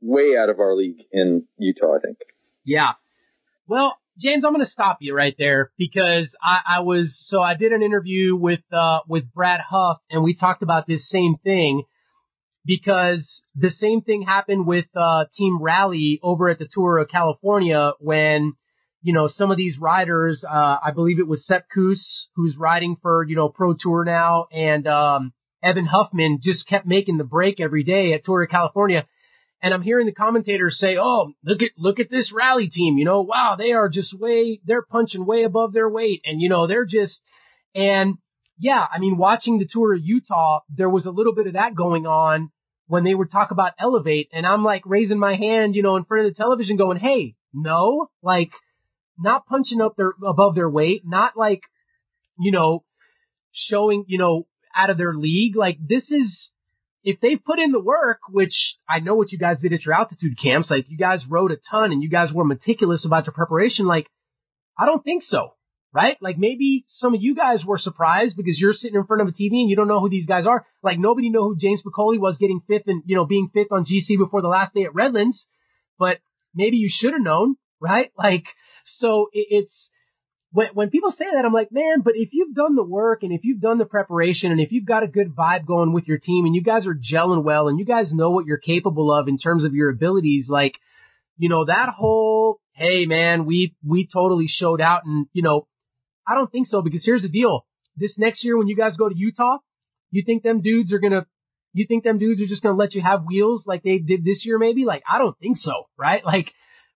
way out of our league in Utah, I think. Yeah. Well, James, I'm going to stop you right there because I, I was so I did an interview with uh, with Brad Huff and we talked about this same thing because the same thing happened with uh, Team Rally over at the Tour of California when you know some of these riders, uh, I believe it was Sepp Kuss who's riding for you know Pro Tour now, and um, Evan Huffman just kept making the break every day at Tour of California and I'm hearing the commentators say, "Oh, look at look at this rally team. You know, wow, they are just way they're punching way above their weight, and you know they're just and yeah, I mean, watching the tour of Utah, there was a little bit of that going on when they would talk about elevate, and I'm like raising my hand, you know, in front of the television, going, "Hey, no, like." Not punching up their above their weight, not like, you know, showing, you know, out of their league. Like this is if they put in the work, which I know what you guys did at your altitude camps, like you guys rode a ton and you guys were meticulous about your preparation, like I don't think so, right? Like maybe some of you guys were surprised because you're sitting in front of a TV and you don't know who these guys are. Like nobody knew who James Piccoli was getting fifth and, you know, being fifth on GC before the last day at Redlands, but maybe you should have known, right? [LAUGHS] Like, so it, it's, when, when people say that, I'm like, man, but if you've done the work and if you've done the preparation and if you've got a good vibe going with your team and you guys are gelling well and you guys know what you're capable of in terms of your abilities, like, you know, that whole, hey man, we, we totally showed out and, you know, I don't think so because here's the deal. This next year when you guys go to Utah, you think them dudes are gonna, you think them dudes are just gonna let you have wheels like they did this year maybe? Like, I don't think so, right? [LAUGHS] Like,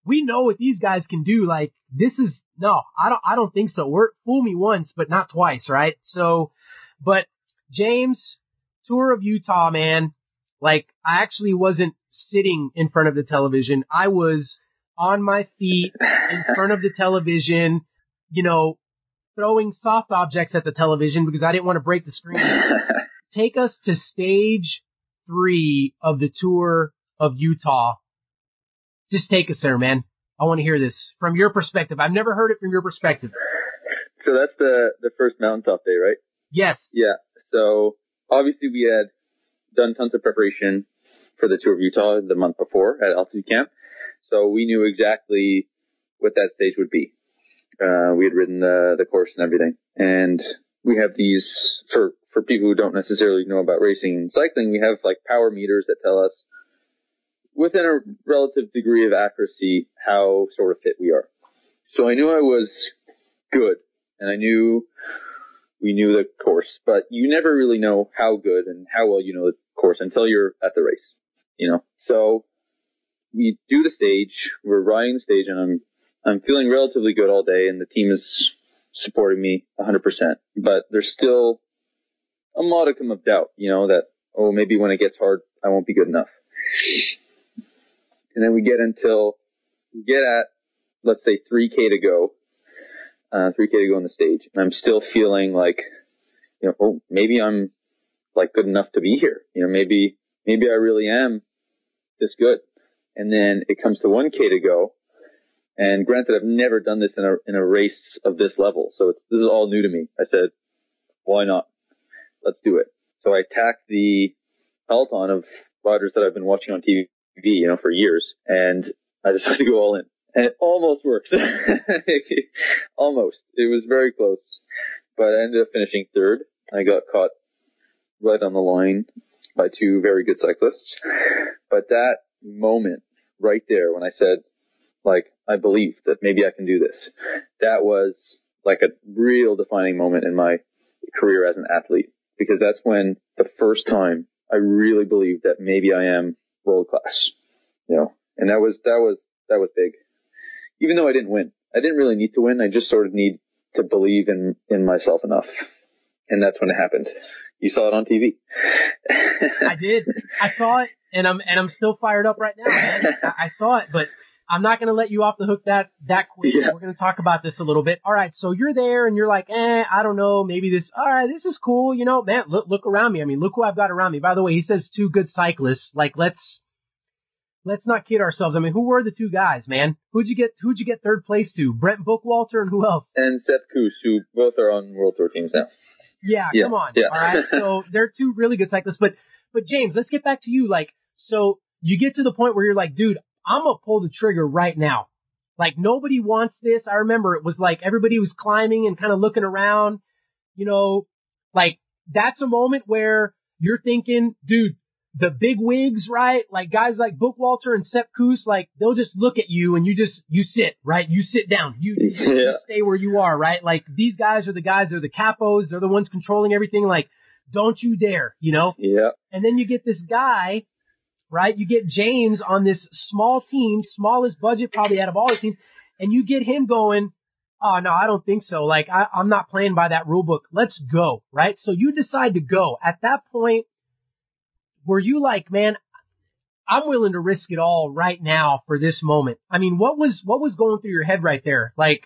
we know what these guys can do. Like, this is, no, I don't, I don't think so. We're, fool me once, but not twice, right? So, but James, tour of Utah, man, like I actually wasn't sitting in front of the television. I was on my feet in front of the television, you know, throwing soft objects at the television because I didn't want to break the screen. [LAUGHS] Take us to stage three of the tour of Utah. Just take us there, man. I want to hear this from your perspective. I've never heard it from your perspective. So that's the the first mountaintop day, right? Yes. Yeah. So obviously we had done tons of preparation for the tour of Utah the month before at altitude camp, so we knew exactly what that stage would be. Uh, we had ridden the the course and everything, and we have these for for people who don't necessarily know about racing and cycling. We have like power meters that tell us within a relative degree of accuracy how sort of fit we are. So I knew I was good and I knew we knew the course, but you never really know how good and how well you know the course until you're at the race, you know? So we do the stage, we're riding the stage and I'm, I'm feeling relatively good all day and the team is supporting me 100%, but there's still a modicum of doubt, you know, that, oh, maybe when it gets hard, I won't be good enough and then we get until we get at let's say 3k to go, uh, 3k to go on the stage, and I'm still feeling like, you know, oh, maybe I'm like good enough to be here. You know, maybe maybe I really am this good. And then it comes to 1k to go, and granted, I've never done this in a in a race of this level, so it's this is all new to me. I said, why not? let's do it. So I tacked the peloton of riders that I've been watching on TV, you know, for years, and I decided to go all in. And it almost worked. [LAUGHS] almost. It was very close. But I ended up finishing third. I got caught right on the line by two very good cyclists. But that moment right there when I said, like, I believe that maybe I can do this, that was like a real defining moment in my career as an athlete because that's when the first time I really believed that maybe I am world class, you know, and that was, that was, that was big. Even though I didn't win, I didn't really need to win. I just sort of need to believe in, in myself enough. And that's when it happened. You saw it on TV. I did. I saw it and I'm, and I'm still fired up right now. Man. [LAUGHS] I saw it, but I'm not going to let you off the hook that that quick. Yeah. We're going to talk about this a little bit. All right, so you're there and you're like, eh, I don't know, maybe this. All right, this is cool. You know, man, look look around me. I mean, look who I've got around me. By the way, he says two good cyclists. Like, let's let's not kid ourselves. I mean, who were the two guys, man? Who'd you get? Who'd you get third place to? Brent Bookwalter and who else? And Sepp Kuss, who both are on World Tour teams now. Yeah, yeah come on. Yeah. All right, so [LAUGHS] they're two really good cyclists. But but James, let's get back to you. Like, so you get to the point where you're like, dude, I'm gonna pull the trigger right now. Like nobody wants this. I remember it was like everybody was climbing and kind of looking around, you know, like that's a moment where you're thinking, dude, the big wigs, right? Like guys like Bookwalter and Sepp Kuss, like they'll just look at you and you just, you sit, right? You sit down. You, you, yeah. you stay where you are, right? Like these guys are the guys, they're the capos, they're the ones controlling everything. Like, don't you dare, you know? Yeah. And then you get this guy right? You get James on this small team, smallest budget probably out of all the teams, and you get him going, oh no, I don't think so. Like I, I'm not playing by that rule book. Let's go, right? So you decide to go. At that point, were you like, man, I'm willing to risk it all right now for this moment? I mean, what was what was going through your head right there? Like,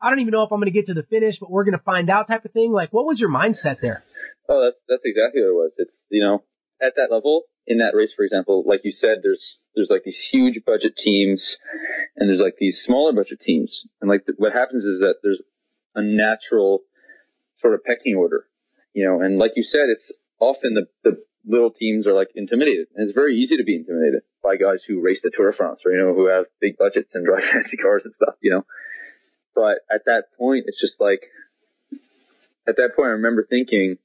I don't even know if I'm going to get to the finish, but we're going to find out type of thing. Like, what was your mindset there? Oh, that's that's exactly what it was. It's you know, at that level, in that race, for example, like you said, there's there's like these huge budget teams, and there's like these smaller budget teams, and like the, what happens is that there's a natural sort of pecking order, you know, and like you said, it's often the the little teams are like intimidated, and it's very easy to be intimidated by guys who race the Tour de France or you know who have big budgets and drive [LAUGHS] fancy cars and stuff, you know. But at that point, it's just like at that point, I remember thinking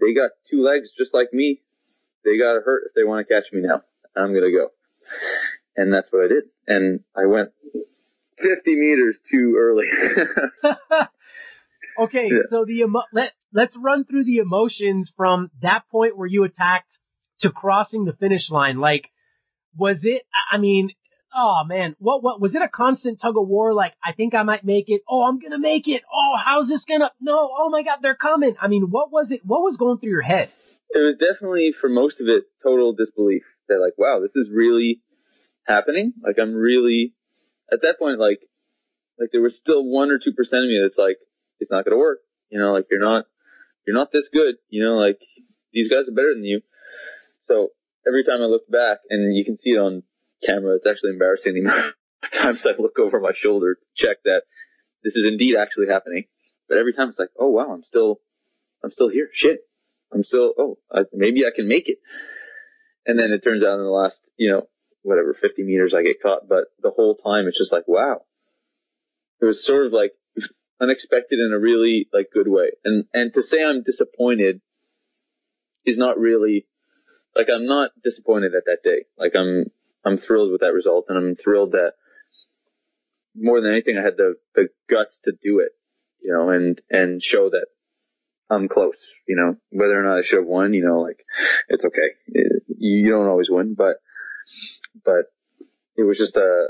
they got two legs just like me they got to hurt if they want to catch me now. I'm going to go. And that's what I did. And I went 50 meters too early. [LAUGHS] okay. Yeah. So the, emo- let, let's run through the emotions from that point where you attacked to crossing the finish line. Like, was it, I mean, oh man, what, what, was it a constant tug of war? Like, I think I might make it. Oh, I'm going to make it. Oh, how's this going to, no, oh my God, they're coming. I mean, what was it, what was going through your head? It was definitely for most of it total disbelief that like, wow, this is really happening. Like I'm really at that point, like, like there was still one or two percent of me that's like, it's not to work. You know, like you're not, you're not this good. You know, like these guys are better than you. So every time I look back and you can see it on camera, it's actually embarrassing the amount of [LAUGHS] times I look over my shoulder to check that this is indeed actually happening. But every time it's like, oh wow, I'm still, I'm still here. Shit. I'm still, oh, I, maybe I can make it. And then it turns out in the last, you know, whatever, 50 meters I get caught, but the whole time it's just like, wow. It was sort of like [LAUGHS] unexpected in a really like good way. And, and to say I'm disappointed is not really, like I'm not disappointed at that day. Like I'm, I'm thrilled with that result and I'm thrilled that more than anything I had the, the guts to do it, you know, and, and show that I'm close, you know, whether or not I should have won, you know, like it's okay. It, you don't always win, but, but it was just a,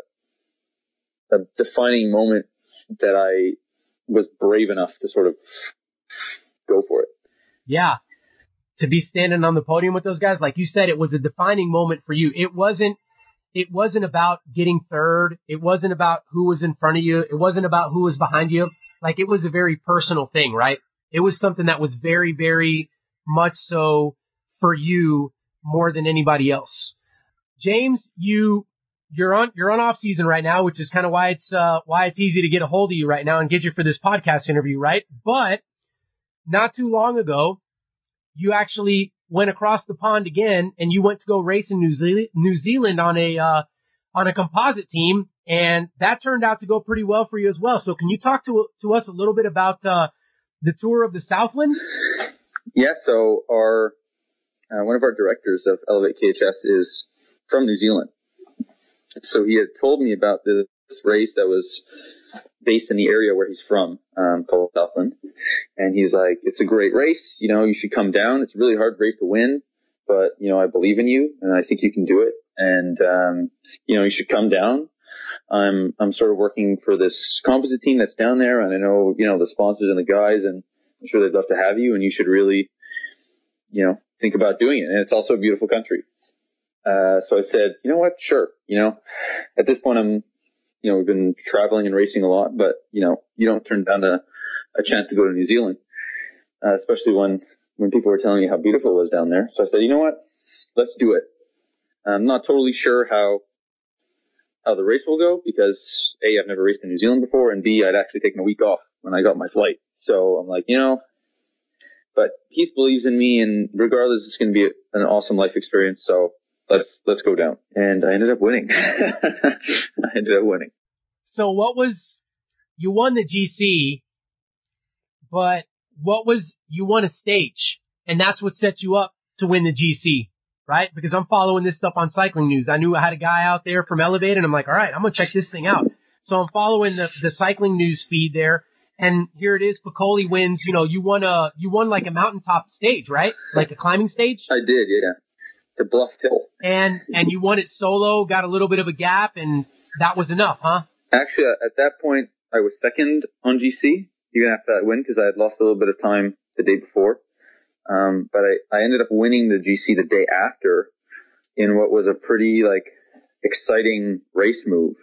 a defining moment that I was brave enough to sort of go for it. Yeah. To be standing on the podium with those guys, like you said, it was a defining moment for you. It wasn't, it wasn't about getting third. It wasn't about who was in front of you. It wasn't about who was behind you. Like it was a very personal thing, right? It was something that was very, very much so for you more than anybody else. James, you you're on you're on off season right now, which is kind of why it's uh, why it's easy to get a hold of you right now and get you for this podcast interview, right? But not too long ago, you actually went across the pond again and you went to go race in New Zealand, New Zealand on a, uh, on a composite team. And that turned out to go pretty well for you as well. So can you talk to, to us a little bit about, uh, the tour of the Southland? Yeah. So our, uh, one of our directors of Elevate KHS is from New Zealand. So he had told me about this race that was based in the area where he's from, um, called Southland. And he's like, it's a great race. You know, you should come down. It's a really hard race to win, but you know, I believe in you and I think you can do it. And, um, you know, you should come down. I'm, I'm sort of working for this composite team that's down there and I know, you know, the sponsors and the guys and I'm sure they'd love to have you and you should really, you know, think about doing it. And it's also a beautiful country. Uh, so I said, you know what? Sure. You know, at this point, I'm, you know, we've been traveling and racing a lot, but you know, you don't turn down a, a chance to go to New Zealand, uh, especially when, when people were telling me how beautiful it was down there. So I said, you know what? Let's do it. I'm not totally sure how, how the race will go because A, I've never raced in New Zealand before and B, I'd actually taken a week off when I got my flight. So I'm like, you know, but Keith believes in me and regardless, it's going to be an awesome life experience. So let's let's go down. And I ended up winning. [LAUGHS] I ended up winning. So what was you won the GC, but what was you won a stage, and that's what set you up to win the GC, right? Because I'm following this stuff on cycling news. I knew I had a guy out there from Elevate, and I'm like, all right, I'm gonna check this thing out. So I'm following the the cycling news feed there. And here it is. Piccoli wins. You know, you won a, you won like a mountaintop stage, right? Like a climbing stage. I did, yeah to Bluff Hill. And and you won it solo, got a little bit of a gap, and that was enough, huh? Actually, at that point, I was second on GC, even after that win, because I had lost a little bit of time the day before. Um, but I, I ended up winning the GC the day after in what was a pretty like exciting race move.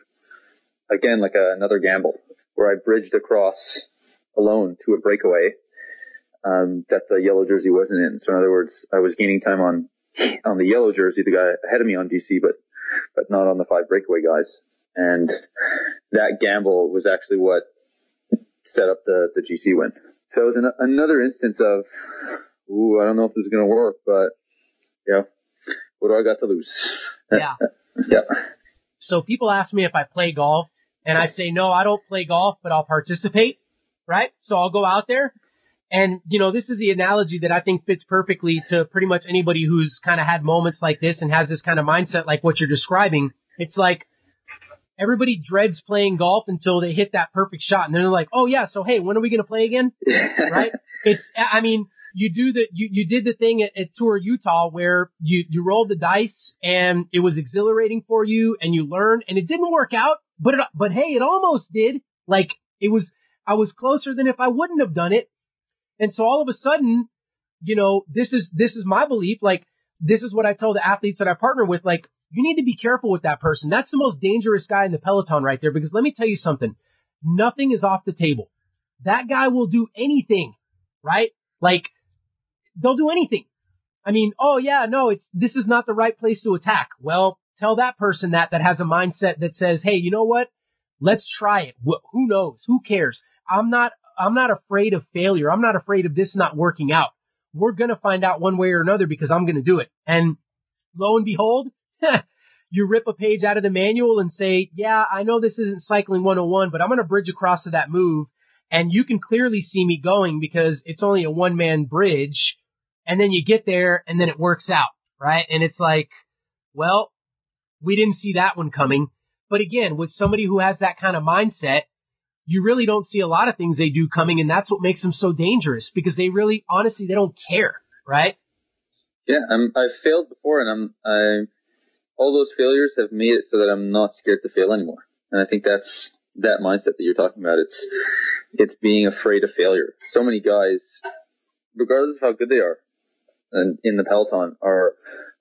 Again, like a, another gamble where I bridged across alone to a breakaway um, that the yellow jersey wasn't in. So in other words, I was gaining time on on the yellow jersey, the guy ahead of me on GC, but but not on the five breakaway guys. And that gamble was actually what set up the the GC win. So it was an, another instance of, ooh, I don't know if this is going to work, but yeah, what do I got to lose? [LAUGHS] Yeah. yeah. So people ask me if I play golf, and I say no, I don't play golf, but I'll participate. Right? So I'll go out there and, you know, this is the analogy that I think fits perfectly to pretty much anybody who's kind of had moments like this and has this kind of mindset like what you're describing. It's like everybody dreads playing golf until they hit that perfect shot and then they're like, oh yeah, so hey, when are we going to play again? [LAUGHS] right? It's, I mean, you do the, you, you did the thing at, at Tour Utah where you, you rolled the dice and it was exhilarating for you and you learned and it didn't work out, but it, but hey, it almost did. Like it was, I was closer than if I wouldn't have done it and so all of a sudden, you know, this is, this is my belief. Like, this is what I tell the athletes that I partner with. Like, you need to be careful with that person. That's the most dangerous guy in the peloton right there. Because let me tell you something. Nothing is off the table. That guy will do anything, right? Like, they'll do anything. I mean, oh yeah, no, it's, this is not the right place to attack. Well, tell that person that, that has a mindset that says, hey, you know what? Let's try it. Wh- who knows? Who cares? I'm not I'm not afraid of failure. I'm not afraid of this not working out. We're going to find out one way or another because I'm going to do it. And lo and behold, [LAUGHS] you rip a page out of the manual and say, yeah, I know this isn't cycling 101, but I'm going to bridge across to that move. And you can clearly see me going because it's only a one man bridge. And then you get there and then it works out, right? And it's like, well, we didn't see that one coming. But again, with somebody who has that kind of mindset, you really don't see a lot of things they do coming, and that's what makes them so dangerous because they really, honestly, they don't care, right? Yeah, I'm, I've failed before, and I'm, I, all those failures have made it so that I'm not scared to fail anymore. And I think that's that mindset that you're talking about. It's, it's being afraid of failure. So many guys, regardless of how good they are, and in the peloton, are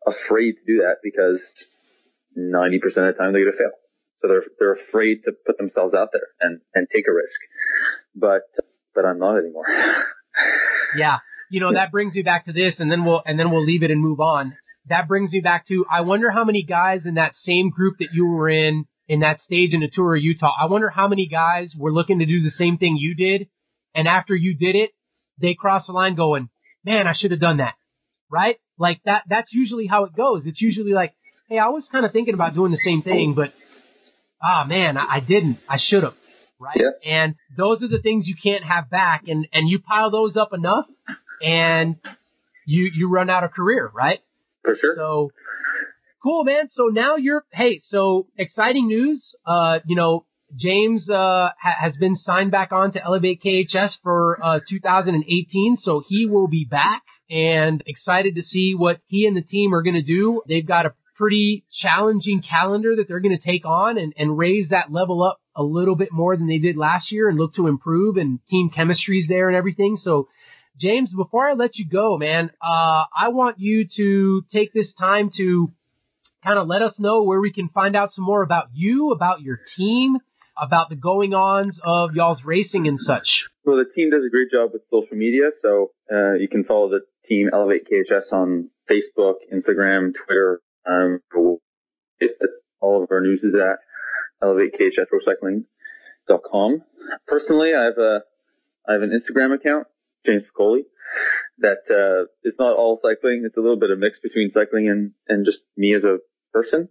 afraid to do that because 90% of the time they're going to fail. So they're they're afraid to put themselves out there and and take a risk. But but I'm not anymore. [LAUGHS] yeah. You know, that brings me back to this and then we'll and then we'll leave it and move on. That brings me back to I wonder how many guys in that same group that you were in in that stage in the tour of Utah. I wonder how many guys were looking to do the same thing you did and after you did it, they crossed the line going, "Man, I should have done that." Right? Like that, that's usually how it goes. It's usually like, hey, I was kind of thinking about doing the same thing, but ah, oh, man, I, I didn't. I should have. Right. Yeah. And those are the things you can't have back. And, and you pile those up enough and you, you run out of career, right? For sure. So cool, man. So now you're, hey, so exciting news. Uh, you know, James, uh, ha- has been signed back on to Elevate KHS for, uh, 2018. So he will be back and excited to see what he and the team are going to do. They've got a pretty challenging calendar that they're going to take on and, and raise that level up a little bit more than they did last year and look to improve and team chemistry's there and everything. So James, before I let you go, man, uh, I want you to take this time to kind of let us know where we can find out some more about you, about your team, about the going ons of y'all's racing and such. Well, the team does a great job with social media, so uh, you can follow the team Elevate KHS on Facebook, Instagram, Twitter. Um, all of our news is at elevatekhsprocycling.com. Personally, I have a I have an Instagram account, James Piccoli, that uh, it's not all cycling. It's a little bit of mix between cycling and and just me as a person.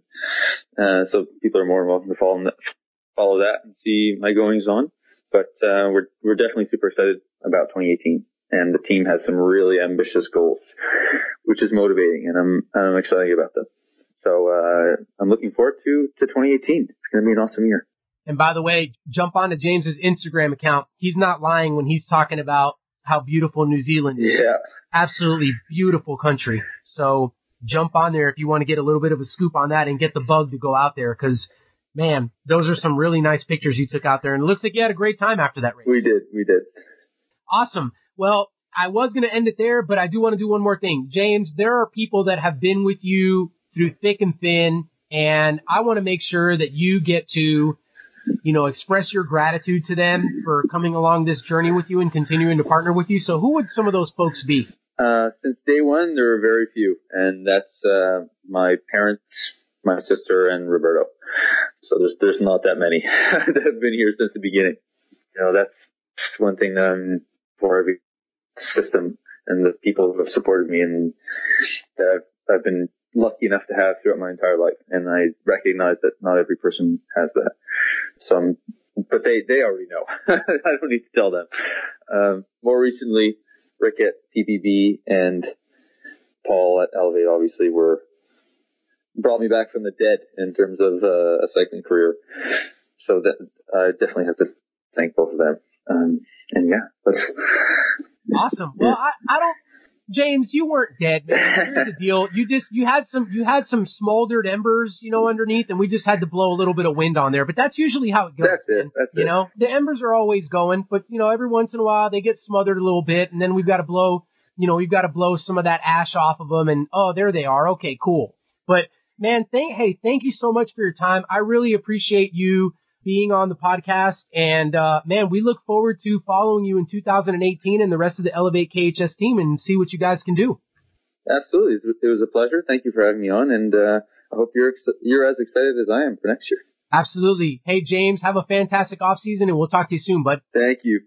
Uh, so people are more welcome to follow follow that and see my goings on. But uh, we're we're definitely super excited about 2018, and the team has some really ambitious goals, which is motivating, and I'm I'm excited about them. So uh, I'm looking forward to to 2018. It's going to be an awesome year. And by the way, jump onto James's Instagram account. He's not lying when he's talking about how beautiful New Zealand is. Yeah. Absolutely beautiful country. So jump on there if you want to get a little bit of a scoop on that and get the bug to go out there because man, those are some really nice pictures you took out there and it looks like you had a great time after that race. We did, we did. Awesome. Well, I was going to end it there, but I do want to do one more thing. James, there are people that have been with you through thick and thin and I want to make sure that you get to you know, express your gratitude to them for coming along this journey with you and continuing to partner with you. So who would some of those folks be? Uh, since day one, there are very few, and that's uh, my parents, my sister, and Roberto. So there's there's not that many [LAUGHS] that have been here since the beginning. You know, that's one thing that I'm for every system and the people who have supported me and that I've, I've been lucky enough to have throughout my entire life. And I recognize that not every person has that. So, I'm, but they, they already know. [LAUGHS] I don't need to tell them. Um, more recently, Rick at TPB and Paul at Elevate obviously were brought me back from the dead in terms of uh, a cycling career. So that I definitely have to thank both of them. Um, and yeah, that's awesome. Well, I, I don't James, you weren't dead, man. [LAUGHS] Here's the deal. You just you had some you had some smoldered embers, you know, underneath, and we just had to blow a little bit of wind on there. But that's usually how it goes. That's it. That's you it. know, the embers are always going, but you know, every once in a while they get smothered a little bit, and then we've got to blow, you know, we've got to blow some of that ash off of them, and oh, there they are. Okay, cool. But man, thank hey, thank you so much for your time. I really appreciate you being on the podcast. And uh, man, we look forward to following you in 2018 and the rest of the Elevate KHS team and see what you guys can do. Absolutely, it was a pleasure. Thank you for having me on, and uh, I hope you're ex- you're as excited as I am for next year. Absolutely. Hey James, have a fantastic off season, and we'll talk to you soon, bud. Thank you.